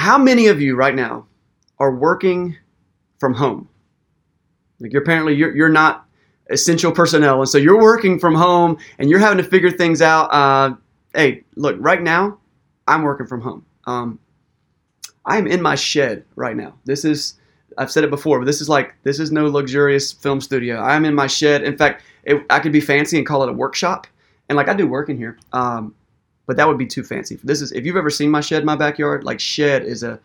how many of you right now are working from home? Like you're apparently you're you're not essential personnel, and so you're working from home and you're having to figure things out. Uh, hey, look, right now, I'm working from home. Um, I'm in my shed right now. This is I've said it before, but this is like this is no luxurious film studio. I'm in my shed. In fact, it, I could be fancy and call it a workshop, and like I do work in here. Um, but that would be too fancy. This is if you've ever seen my shed, in my backyard, like shed is a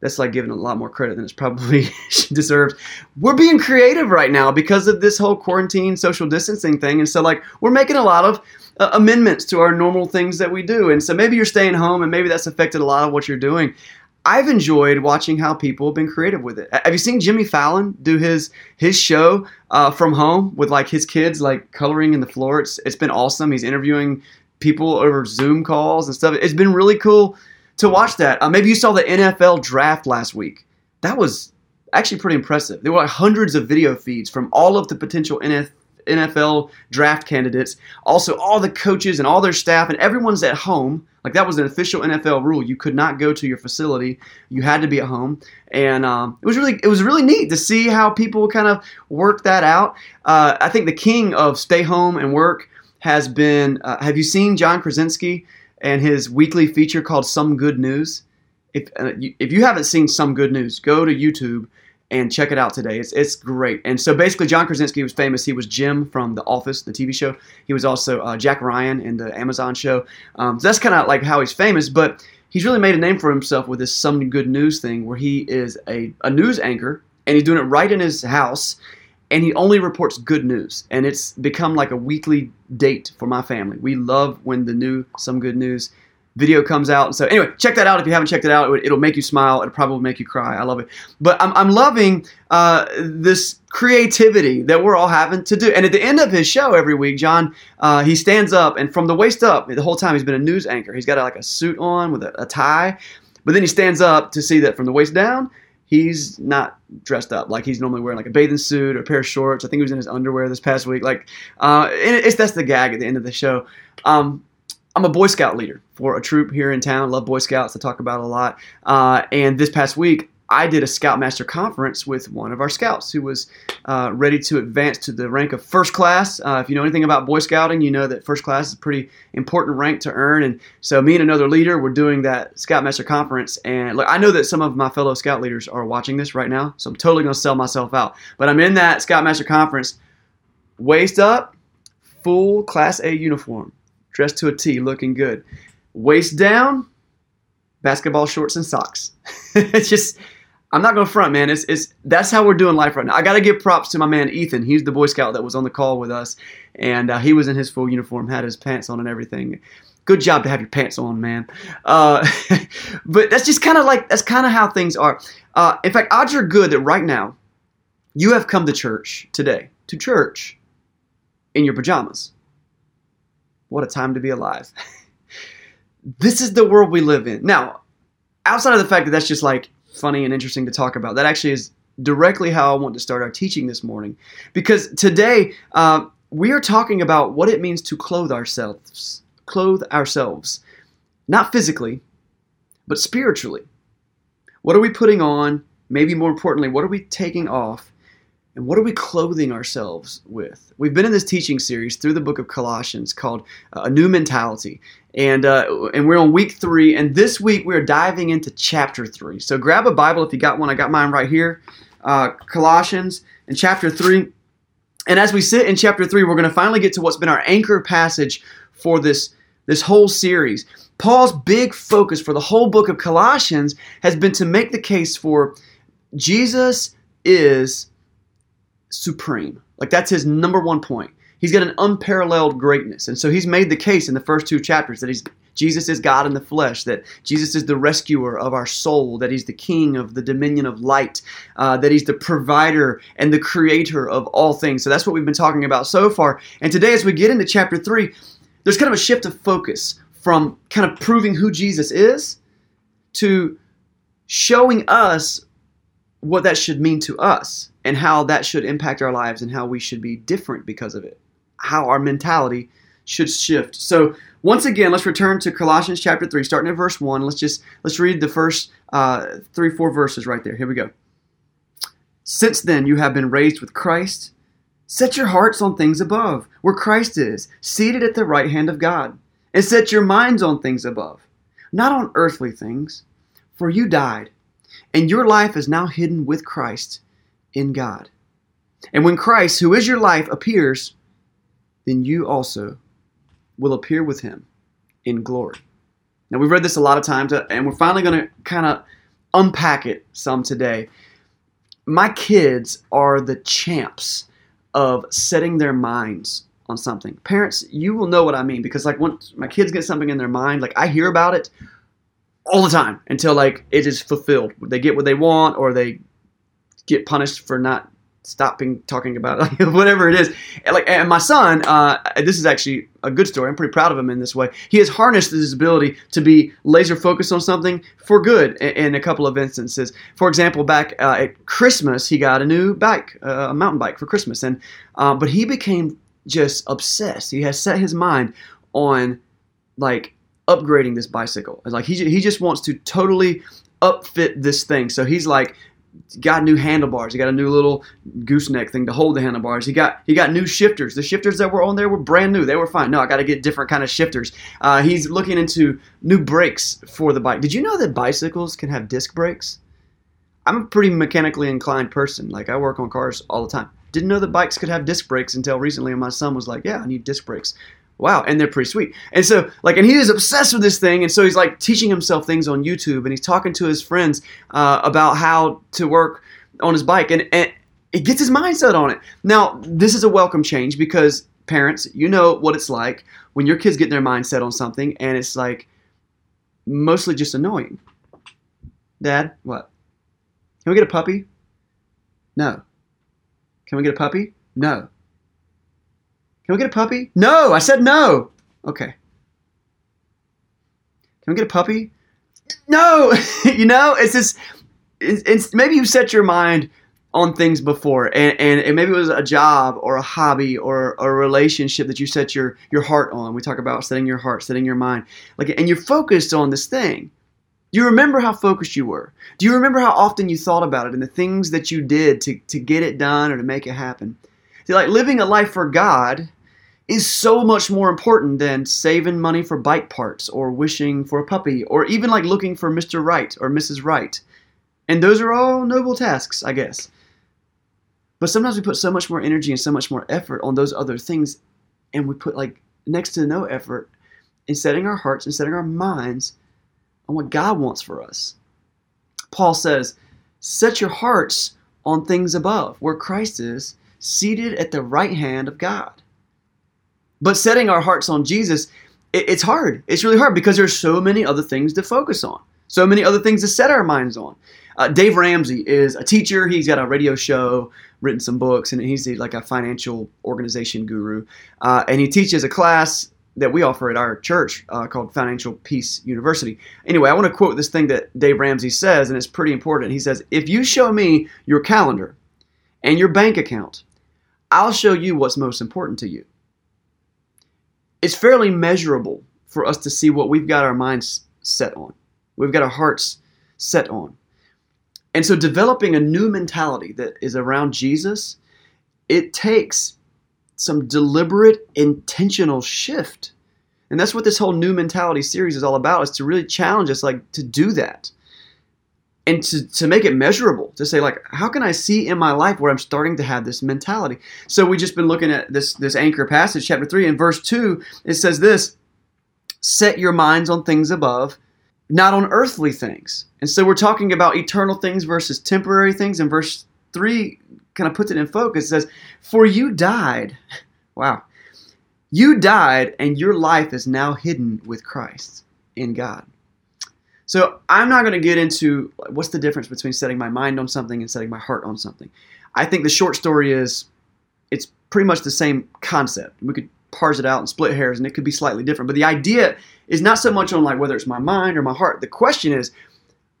that's like giving a lot more credit than it's probably deserves. We're being creative right now because of this whole quarantine social distancing thing, and so like we're making a lot of uh, amendments to our normal things that we do. And so maybe you're staying home, and maybe that's affected a lot of what you're doing. I've enjoyed watching how people have been creative with it. Have you seen Jimmy Fallon do his his show uh, from home with like his kids like coloring in the floor? It's it's been awesome. He's interviewing people over Zoom calls and stuff. It's been really cool to watch that. Uh, maybe you saw the NFL draft last week. That was actually pretty impressive. There were like hundreds of video feeds from all of the potential NFL draft candidates, also all the coaches and all their staff, and everyone's at home. Like that was an official NFL rule. You could not go to your facility. You had to be at home, and um, it was really it was really neat to see how people kind of work that out. Uh, I think the king of stay home and work has been. Uh, have you seen John Krasinski? and his weekly feature called Some Good News. If uh, you, if you haven't seen Some Good News, go to YouTube and check it out today. It's it's great. And so basically, John Krasinski was famous. He was Jim from The Office, the TV show. He was also uh, Jack Ryan in the Amazon show. Um, so that's kind of like how he's famous. But he's really made a name for himself with this Some Good News thing, where he is a, a news anchor and he's doing it right in his house and he only reports good news. And it's become like a weekly date for my family. We love when the new some good news video comes out. So anyway check that out if you haven't checked it out. It will make you smile. It'll probably make you cry. I love it. But i'm, I'm loving uh, this creativity that we're all having to do. And at the end of his show every week john uh, he stands up and from the waist up the whole time he's been a news anchor. He's got a, like a suit on with a, a tie. But then he stands up to see that from the waist down he's not dressed up like he's normally wearing like a bathing suit or a pair of shorts. I think he was in his underwear this past week. Like, uh, it's that's the gag at the end of the show. Um, I'm a Boy Scout leader for a troop here in town. Love Boy Scouts. I talk about a lot. Uh, and this past week, I did a Scoutmaster conference with one of our scouts who was uh, ready to advance to the rank of first class. Uh, if you know anything about Boy Scouting, you know that first class is a pretty important rank to earn. And so, me and another leader were doing that Scoutmaster conference. And look, I know that some of my fellow scout leaders are watching this right now, so I'm totally going to sell myself out. But I'm in that Scoutmaster conference, waist up, full Class A uniform, dressed to a T, looking good. Waist down, basketball shorts and socks. it's just I'm not gonna front, man. It's, it's that's how we're doing life right now. I gotta give props to my man Ethan. He's the Boy Scout that was on the call with us, and uh, he was in his full uniform, had his pants on and everything. Good job to have your pants on, man. Uh, but that's just kind of like that's kind of how things are. Uh, in fact, odds are good that right now you have come to church today, to church, in your pajamas. What a time to be alive. this is the world we live in. Now, outside of the fact that that's just like funny and interesting to talk about. That actually is directly how I want to start our teaching this morning. Because today, uh, we are talking about what it means to clothe ourselves. Clothe ourselves. Not physically, but spiritually. What are we putting on? Maybe more importantly, what are we taking off? And what are we clothing ourselves with? We've been in this teaching series through the book of Colossians called uh, A New Mentality. And, uh, and we're on week three. And this week we're diving into chapter three. So grab a Bible if you got one. I got mine right here. Uh, Colossians and chapter three. And as we sit in chapter three, we're going to finally get to what's been our anchor passage for this, this whole series. Paul's big focus for the whole book of Colossians has been to make the case for Jesus is supreme. Like that's his number one point. He's got an unparalleled greatness. And so he's made the case in the first two chapters that he's Jesus is God in the flesh, that Jesus is the rescuer of our soul, that he's the king of the dominion of light, uh, that he's the provider and the creator of all things. So that's what we've been talking about so far. And today, as we get into chapter three, there's kind of a shift of focus from kind of proving who Jesus is to showing us what that should mean to us and how that should impact our lives and how we should be different because of it. How our mentality should shift. So once again, let's return to Colossians chapter three, starting at verse one. Let's just let's read the first uh, three, four verses right there. Here we go. Since then, you have been raised with Christ. Set your hearts on things above, where Christ is, seated at the right hand of God. And set your minds on things above, not on earthly things. For you died, and your life is now hidden with Christ in God. And when Christ, who is your life, appears, then you also will appear with him in glory. Now, we've read this a lot of times, uh, and we're finally going to kind of unpack it some today my kids are the champs of setting their minds on something. Parents, you will know what I mean because like once my kids get something in their mind, like I hear about it all the time until like it is fulfilled. They get what they want or they get punished for not stopping talking about it, whatever it is. And like, and my son, uh, this is actually a good story. I'm pretty proud of him in this way. He has harnessed his ability to be laser focused on something for good in, a couple of instances. For example, back uh, at Christmas, he got a new bike, uh, a mountain bike for Christmas, and uh, but he became just obsessed. He has set his mind on like upgrading this bicycle. Like he he just wants to totally upfit this thing. So he's like got new handlebars. He got a new little gooseneck thing to hold the handlebars. He got he got new shifters. The shifters that were on there were brand new. They were fine. No, I got to get different kind of shifters. Uh, he's looking into new brakes for the bike. Did you know that bicycles can have disc brakes? I'm a pretty mechanically inclined person. Like I work on cars all the time. Didn't know that bikes could have disc brakes until recently, and my son was like, "Yeah, I need disc brakes." Wow and they're pretty sweet. And so like and he is obsessed with this thing and so he's like teaching himself things on youtube and he's talking to his friends uh, about how to work on his bike and, and it gets his mindset on it. Now this is a welcome change because parents you know what it's like when your kids get their mindset on something and it's like mostly just annoying. Dad what? Can we get a puppy? No. Can we get a puppy? No can we get a puppy? No, I said no. Okay. Can we get a puppy? No. you know, it's just, it's, it's, maybe you set your mind on things before and, and, and, maybe it was a job or a hobby or, or a relationship that you set your, your heart on. We talk about setting your heart, setting your mind. Like, and you're focused on this thing. Do you remember how focused you were? Do you remember how often you thought about it and the things that you did to, to get it done or to make it happen? See, like living a life for God is so much more important than saving money for bike parts or wishing for a puppy or even like looking for Mr. Right or Mrs. Right. And those are all noble tasks, I guess. But sometimes we put so much more energy and so much more effort on those other things, and we put like next to no effort in setting our hearts and setting our minds on what God wants for us. Paul says, Set your hearts on things above, where Christ is, seated at the right hand of God. But setting our hearts on Jesus, it, it's hard. It's really hard because there's so many other things to focus on, so many other things to set our minds on. Uh, Dave Ramsey is a teacher. He's got a radio show, written some books, and he's like a financial organization guru. Uh, and he teaches a class that we offer at our church uh, called Financial Peace University. Anyway, I want to quote this thing that Dave Ramsey says, and it's pretty important. He says, If you show me your calendar and your bank account, I'll show you what's most important to you it's fairly measurable for us to see what we've got our minds set on. We've got our hearts set on. And so developing a new mentality that is around Jesus, it takes some deliberate, intentional shift. And that's what this whole new mentality series is all about, is to really challenge us like to do that and to, to make it measurable to say like how can i see in my life where i'm starting to have this mentality? So we just been looking at this this anchor passage chapter 3 and verse 2 it says this set your minds on things above not on earthly things. And so we're talking about eternal things versus temporary things and verse 3 kind of puts it in focus. It says for you died wow you died and your life is now hidden with christ in god so I'm not going to get into what's the difference between setting my mind on something and setting my heart on something. I think the short story is it's pretty much the same concept. We could parse it out and split hairs and it could be slightly different. But the idea is not so much on like whether it's my mind or my heart. The question is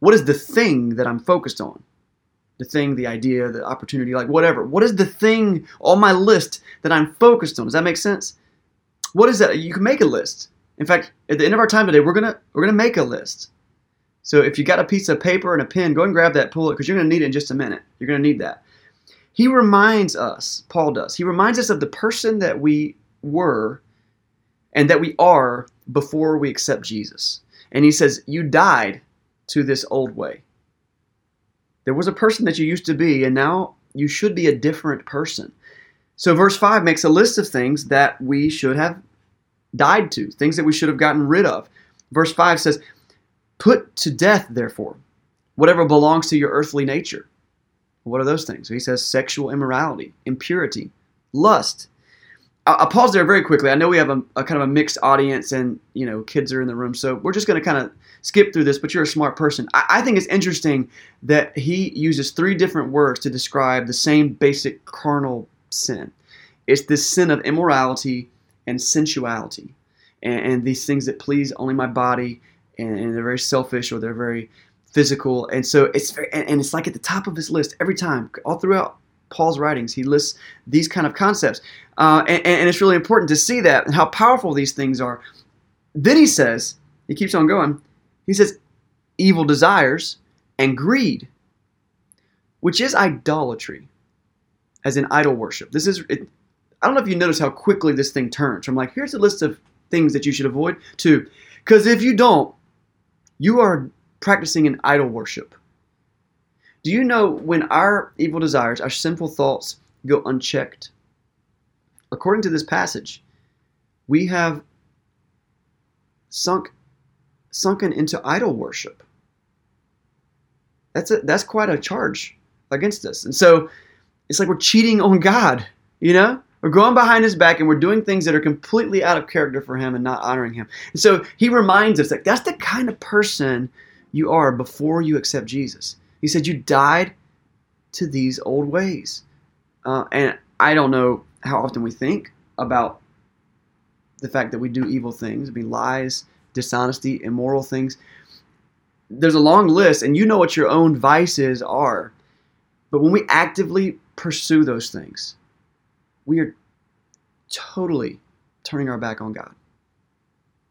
what is the thing that I'm focused on? The thing, the idea, the opportunity, like whatever. What is the thing on my list that I'm focused on? Does that make sense? what is that? You can make a list. In fact, at the end of our time today, we're gonna we're gonna make a list. So if you got a piece of paper and a pen, go and grab that, pull it, because you're gonna need it in just a minute. You're gonna need that. He reminds us, Paul does. He reminds us of the person that we were and that we are before we accept Jesus. And he says, You died to this old way. There was a person that you used to be, and now you should be a different person. So, verse 5 makes a list of things that we should have died to, things that we should have gotten rid of. Verse 5 says, Put to death, therefore, whatever belongs to your earthly nature. What are those things? He says sexual immorality, impurity, lust, I'll pause there very quickly. I know we have a, a, kind of a mixed audience, and you know, kids are in the room, so we're just going to kind of skip through this. But you're a smart person. I, I, think it's interesting that he uses three different words to describe the same basic carnal sin. It's this sin of immorality and sensuality, and, and these things that please only my body, and, and, they're very selfish or they're very physical. And so it's very, and, and it's like at the top of his list every time, all throughout Paul's writings. He lists these kind of concepts. Uh, and, and, it's really important to see that and how powerful these things are. Then he says, he keeps on going, he says, evil desires and greed, which is idolatry, as in idol worship. This is, it, I don't know if you notice how quickly this thing turns from like, here's a list of things that you should avoid to, because if you don't, you are practicing an idol worship. Do you know when our evil desires, our sinful thoughts go unchecked? According to this passage, we have sunk sunken into idol worship. That's a, that's quite a charge against us. And so it's like we're cheating on God, you know? We're going behind his back and we're doing things that are completely out of character for him and not honoring him. And so he reminds us that that's the kind of person you are before you accept Jesus. He said, You died to these old ways. Uh, and I don't know how often we think about the fact that we do evil things, I mean, lies, dishonesty, immoral things. There's a long list, and you know what your own vices are. But when we actively pursue those things, we are totally turning our back on God.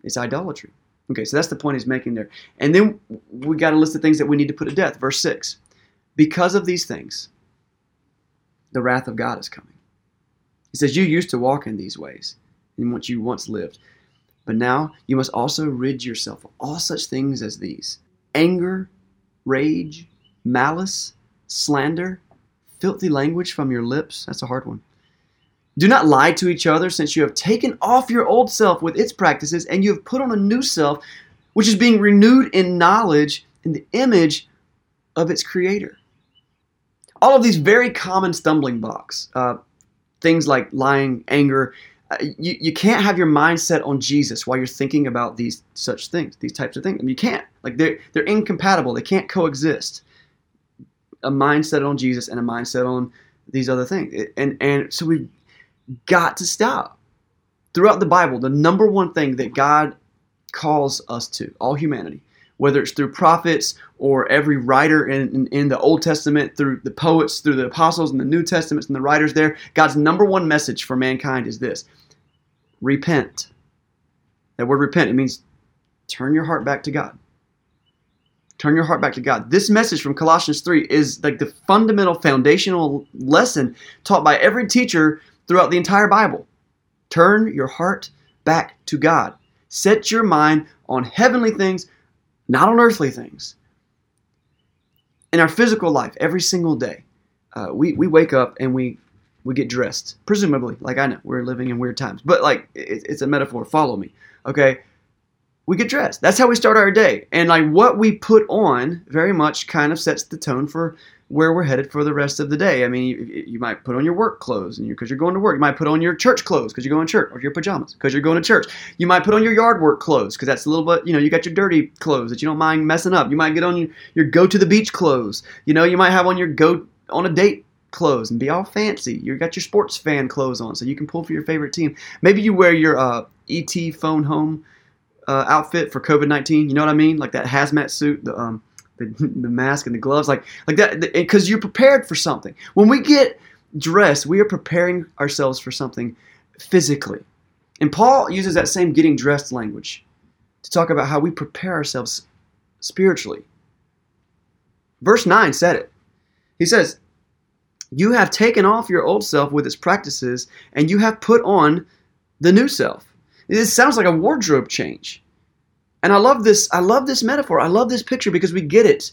It's idolatry. Okay, so that's the point he's making there. And then we got a list of things that we need to put to death. Verse 6 Because of these things, the wrath of God is coming. He says, You used to walk in these ways in which you once lived, but now you must also rid yourself of all such things as these anger, rage, malice, slander, filthy language from your lips. That's a hard one. Do not lie to each other, since you have taken off your old self with its practices, and you have put on a new self, which is being renewed in knowledge in the image of its creator. All of these very common stumbling blocks, uh, things like lying, anger, uh, you, you can't have your mindset on Jesus while you're thinking about these such things, these types of things. I mean, you can't. Like they're they're incompatible. They can't coexist. A mindset on Jesus and a mindset on these other things. And and so we got to stop. Throughout the Bible, the number one thing that God calls us to, all humanity, whether it's through prophets or every writer in, in, in, the Old Testament, through the poets, through the apostles in the New Testaments and the writers there, God's number one message for mankind is this repent. That word repent, it means turn your heart back to God. Turn your heart back to God. This message from Colossians 3 is like the fundamental foundational lesson taught by every teacher throughout the entire Bible. Turn your heart back to God. Set your mind on heavenly things, not on earthly things. In our physical life, every single day, uh, we, we wake up and we we get dressed, presumably. Like I know we're living in weird times, but like it, it's a metaphor. Follow me, okay? We get dressed. That's how we start our day, and like what we put on very much kind of sets the tone for where we're headed for the rest of the day. I mean, you, you might put on your work clothes because you, are going to work. You might put on your church clothes because you're going to church, or your pajamas because you're going to church. You might put on your yard work clothes because that's a little bit, you know, you got your dirty clothes that you don't mind messing up. You might get on your, your go to the beach clothes. You know, you might have on your go on a date clothes and be all fancy. You got your sports fan clothes on so you can pull for your favorite team. Maybe you wear your uh, ET phone home uh, outfit for COVID 19. You know what I mean? Like that hazmat suit, the um, the, the mask and the gloves, like like that, because you're prepared for something. When we get dressed, we are preparing ourselves for something physically. And Paul uses that same getting dressed language to talk about how we prepare ourselves spiritually. Verse 9 said it. He says, You have taken off your old self with its practices, and you have put on the new self. This sounds like a wardrobe change. And I love this, I love this metaphor. I love this picture because we get it.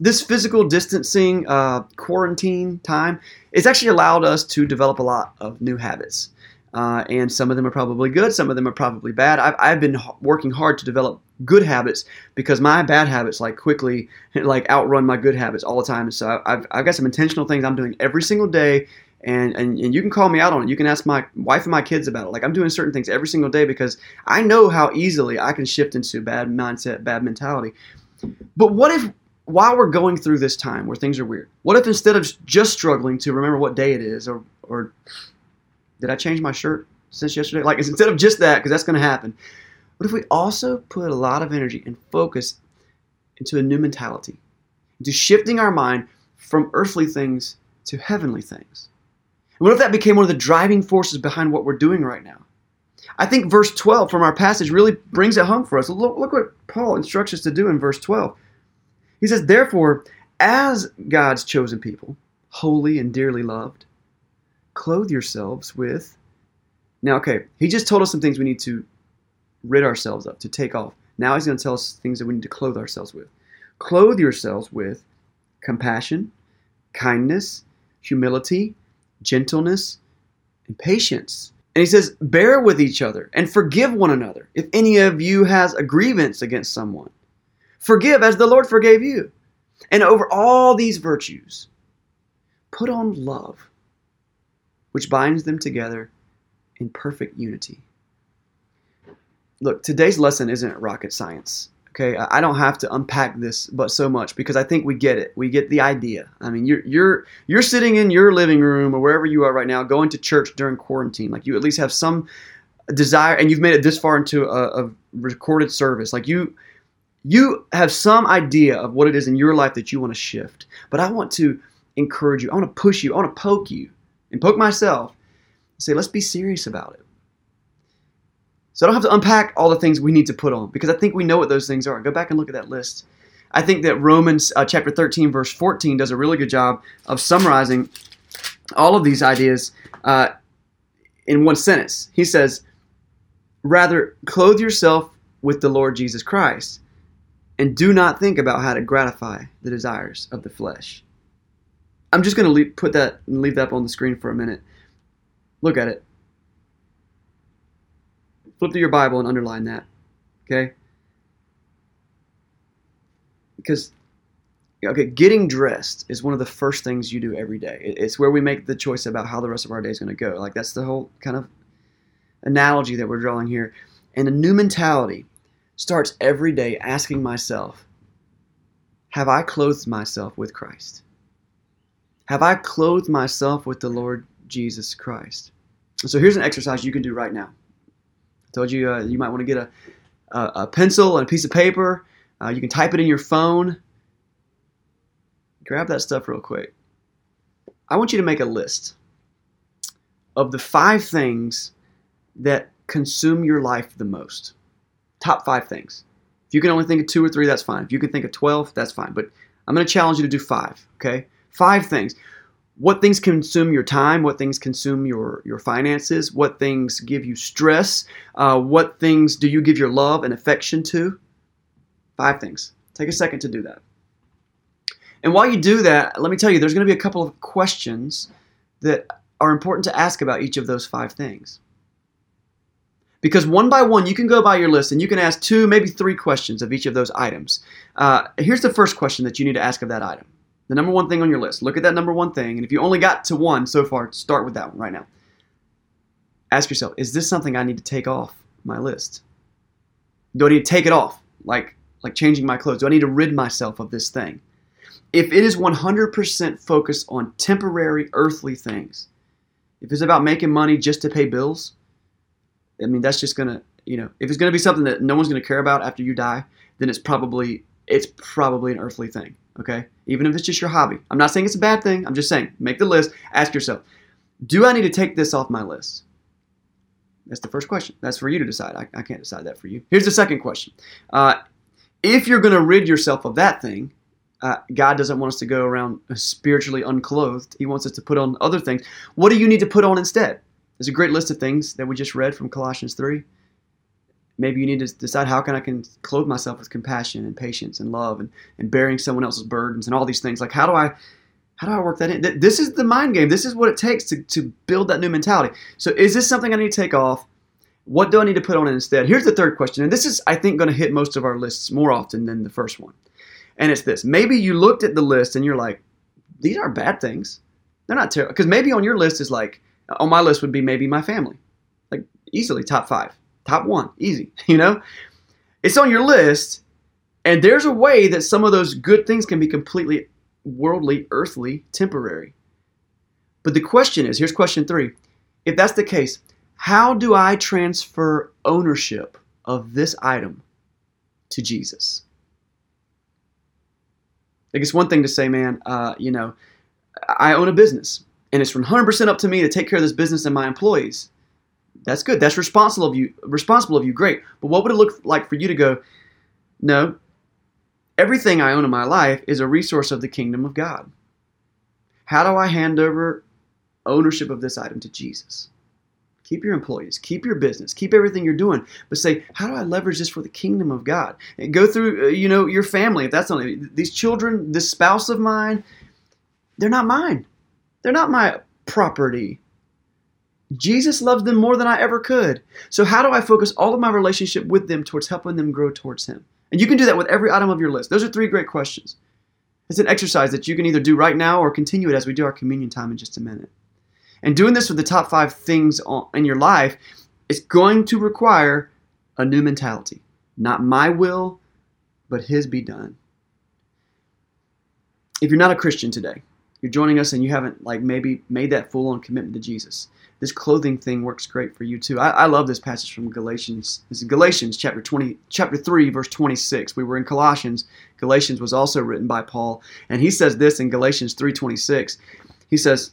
This physical distancing, uh, quarantine time, it's actually allowed us to develop a lot of new habits. Uh, and some of them are probably good, some of them are probably bad. I've, I've been working hard to develop good habits because my bad habits like quickly like outrun my good habits all the time. And so I've, I've got some intentional things I'm doing every single day. And, and, and you can call me out on it. You can ask my wife and my kids about it. Like I'm doing certain things every single day because I know how easily I can shift into bad mindset, bad mentality. But what if while we're going through this time where things are weird, what if instead of just struggling to remember what day it is or, or did I change my shirt since yesterday? Like instead of just that, because that's going to happen. What if we also put a lot of energy and focus into a new mentality, into shifting our mind from earthly things to heavenly things? And what if that became one of the driving forces behind what we're doing right now? I think verse 12 from our passage really brings it home for us. Look, look what Paul instructs us to do in verse 12. He says, Therefore, as God's chosen people, holy and dearly loved, clothe yourselves with. Now, okay, he just told us some things we need to rid ourselves of, to take off. Now he's going to tell us things that we need to clothe ourselves with. Clothe yourselves with compassion, kindness, humility, gentleness, and patience. And he says, Bear with each other and forgive one another if any of you has a grievance against someone. Forgive as the Lord forgave you. And over all these virtues, put on love which binds them together in perfect unity. Look, today's lesson isn't rocket science. Okay, I don't have to unpack this, but so much because I think we get it. We get the idea. I mean, you're you're you're sitting in your living room or wherever you are right now, going to church during quarantine. Like you at least have some desire, and you've made it this far into a, a recorded service. Like you you have some idea of what it is in your life that you want to shift. But I want to encourage you. I want to push you. I want to poke you and poke myself and say, let's be serious about it. So I don't have to unpack all the things we need to put on because I think we know what those things are. Go back and look at that list. I think that Romans uh, chapter 13, verse 14 does a really good job of summarizing all of these ideas uh, in one sentence. He says, Rather, clothe yourself with the Lord Jesus Christ and do not think about how to gratify the desires of the flesh. I'm just going to put that and leave that up on the screen for a minute. Look at it. Flip to your Bible and underline that. Okay? Because okay, getting dressed is one of the first things you do every day. It's where we make the choice about how the rest of our day is going to go. Like that's the whole kind of analogy that we're drawing here. And a new mentality starts every day asking myself, have I clothed myself with Christ? Have I clothed myself with the Lord Jesus Christ? So here's an exercise you can do right now. I told you uh, you might want to get a, a, a, pencil and a piece of paper. Uh, you can type it in your phone. Grab that stuff real quick. I want you to make a list of the five things that consume your life the most. Top five things. If you can only think of two or three, that's fine. If you can think of 12, that's fine. But I'm going to challenge you to do five, okay? Five things. What things consume your time? What things consume your, your finances? What things give you stress? Uh, what things do you give your love and affection to? Five things. Take a second to do that. And while you do that, let me tell you, there's going to be a couple of questions that are important to ask about each of those five things. Because one by one, you can go by your list and you can ask two, maybe three questions of each of those items. Uh, here's the first question that you need to ask of that item the number one thing on your list. Look at that number one thing, and if you only got to one so far, start with that one right now. Ask yourself, is this something I need to take off my list? Do I need to take it off? Like like changing my clothes? Do I need to rid myself of this thing? If it is 100% focused on temporary earthly things, if it's about making money just to pay bills, I mean that's just gonna, you know, if it's gonna be something that no one's gonna care about after you die, then it's probably it's probably an earthly thing. Okay, even if it's just your hobby. I'm not saying it's a bad thing. I'm just saying make the list. Ask yourself, do I need to take this off my list? That's the first question. That's for you to decide. I, I can't decide that for you. Here's the second question. Uh, if you're going to rid yourself of that thing, uh, God doesn't want us to go around spiritually unclothed. He wants us to put on other things. What do you need to put on instead? There's a great list of things that we just read from Colossians 3. Maybe you need to decide how can I can clothe myself with compassion and patience and love and, and bearing someone else's burdens and all these things. Like how do I how do I work that in? This is the mind game. This is what it takes to, to build that new mentality. So is this something I need to take off? What do I need to put on it instead? Here's the third question, and this is I think going to hit most of our lists more often than the first one. And it's this. Maybe you looked at the list and you're like, these aren't bad things. They're not terrible. Because maybe on your list is like, on my list would be maybe my family. Like easily top five, top one, easy, you know? It's on your list, and there's a way that some of those good things can be completely worldly, earthly, temporary. But the question is here's question three. If that's the case, how do I transfer ownership of this item to Jesus? Like it's one thing to say, man, uh, you know, I own a business and it's 100% up to me to take care of this business and my employees. That's good. That's responsible of you. Responsible of you. Great. But what would it look like for you to go? No. Everything I own in my life is a resource of the kingdom of God. How do I hand over ownership of this item to Jesus? Keep your employees, keep your business, keep everything you're doing, but say, how do I leverage this for the kingdom of God? And go through, uh, you know, your family. If that's only these children, this spouse of mine, they're not mine. They're not my property. Jesus loves them more than I ever could. So how do I focus all of my relationship with them towards helping them grow towards Him? And you can do that with every item of your list. Those are three great questions. It's an exercise that you can either do right now or continue it as we do our communion time in just a minute. And doing this with the top five things in your life is going to require a new mentality. Not my will, but His be done. If you're not a Christian today, you're joining us and you haven't like maybe made that full on commitment to Jesus. This clothing thing works great for you too. I, I love this passage from Galatians. This is Galatians chapter 20, chapter 3, verse 26. We were in Colossians. Galatians was also written by Paul. And he says this in Galatians 3:26. He says,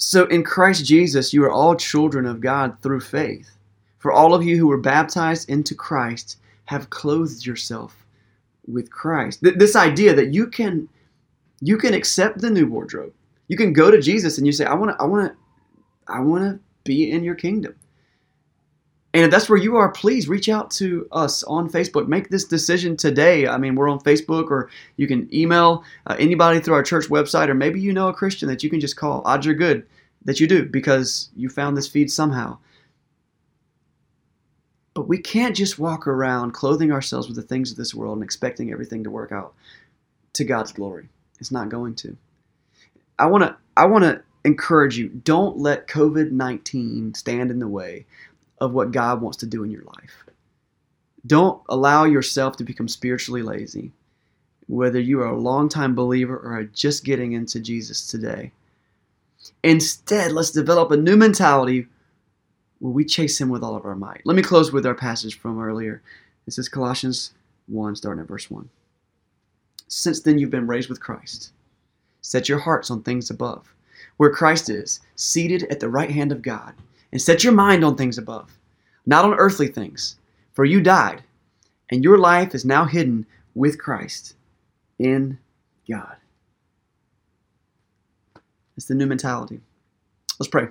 so in Christ Jesus, you are all children of God through faith. For all of you who were baptized into Christ have clothed yourself with Christ. Th- this idea that you can you can accept the new wardrobe. You can go to Jesus and you say, I want to I want to I want to be in your kingdom. And if that's where you are, please reach out to us on Facebook. Make this decision today. I mean, we're on Facebook, or you can email uh, anybody through our church website, or maybe you know a Christian that you can just call. Odds are good that you do because you found this feed somehow. But we can't just walk around clothing ourselves with the things of this world and expecting everything to work out to God's glory. It's not going to. I want to I want to encourage you don't let COVID-19 stand in the way of what God wants to do in your life. Don't allow yourself to become spiritually lazy, whether you are a longtime believer or are just getting into Jesus today. Instead, let's develop a new mentality where we chase Him with all of our might. Let me close with our passage from earlier. This is Colossians 1, starting at verse 1. Since then you've been raised with Christ. Set your hearts on things above, where Christ is, seated at the right hand of God and set your mind on things above, not on earthly things. For you died, and your life is now hidden with Christ in God. It's the new mentality. Let's pray.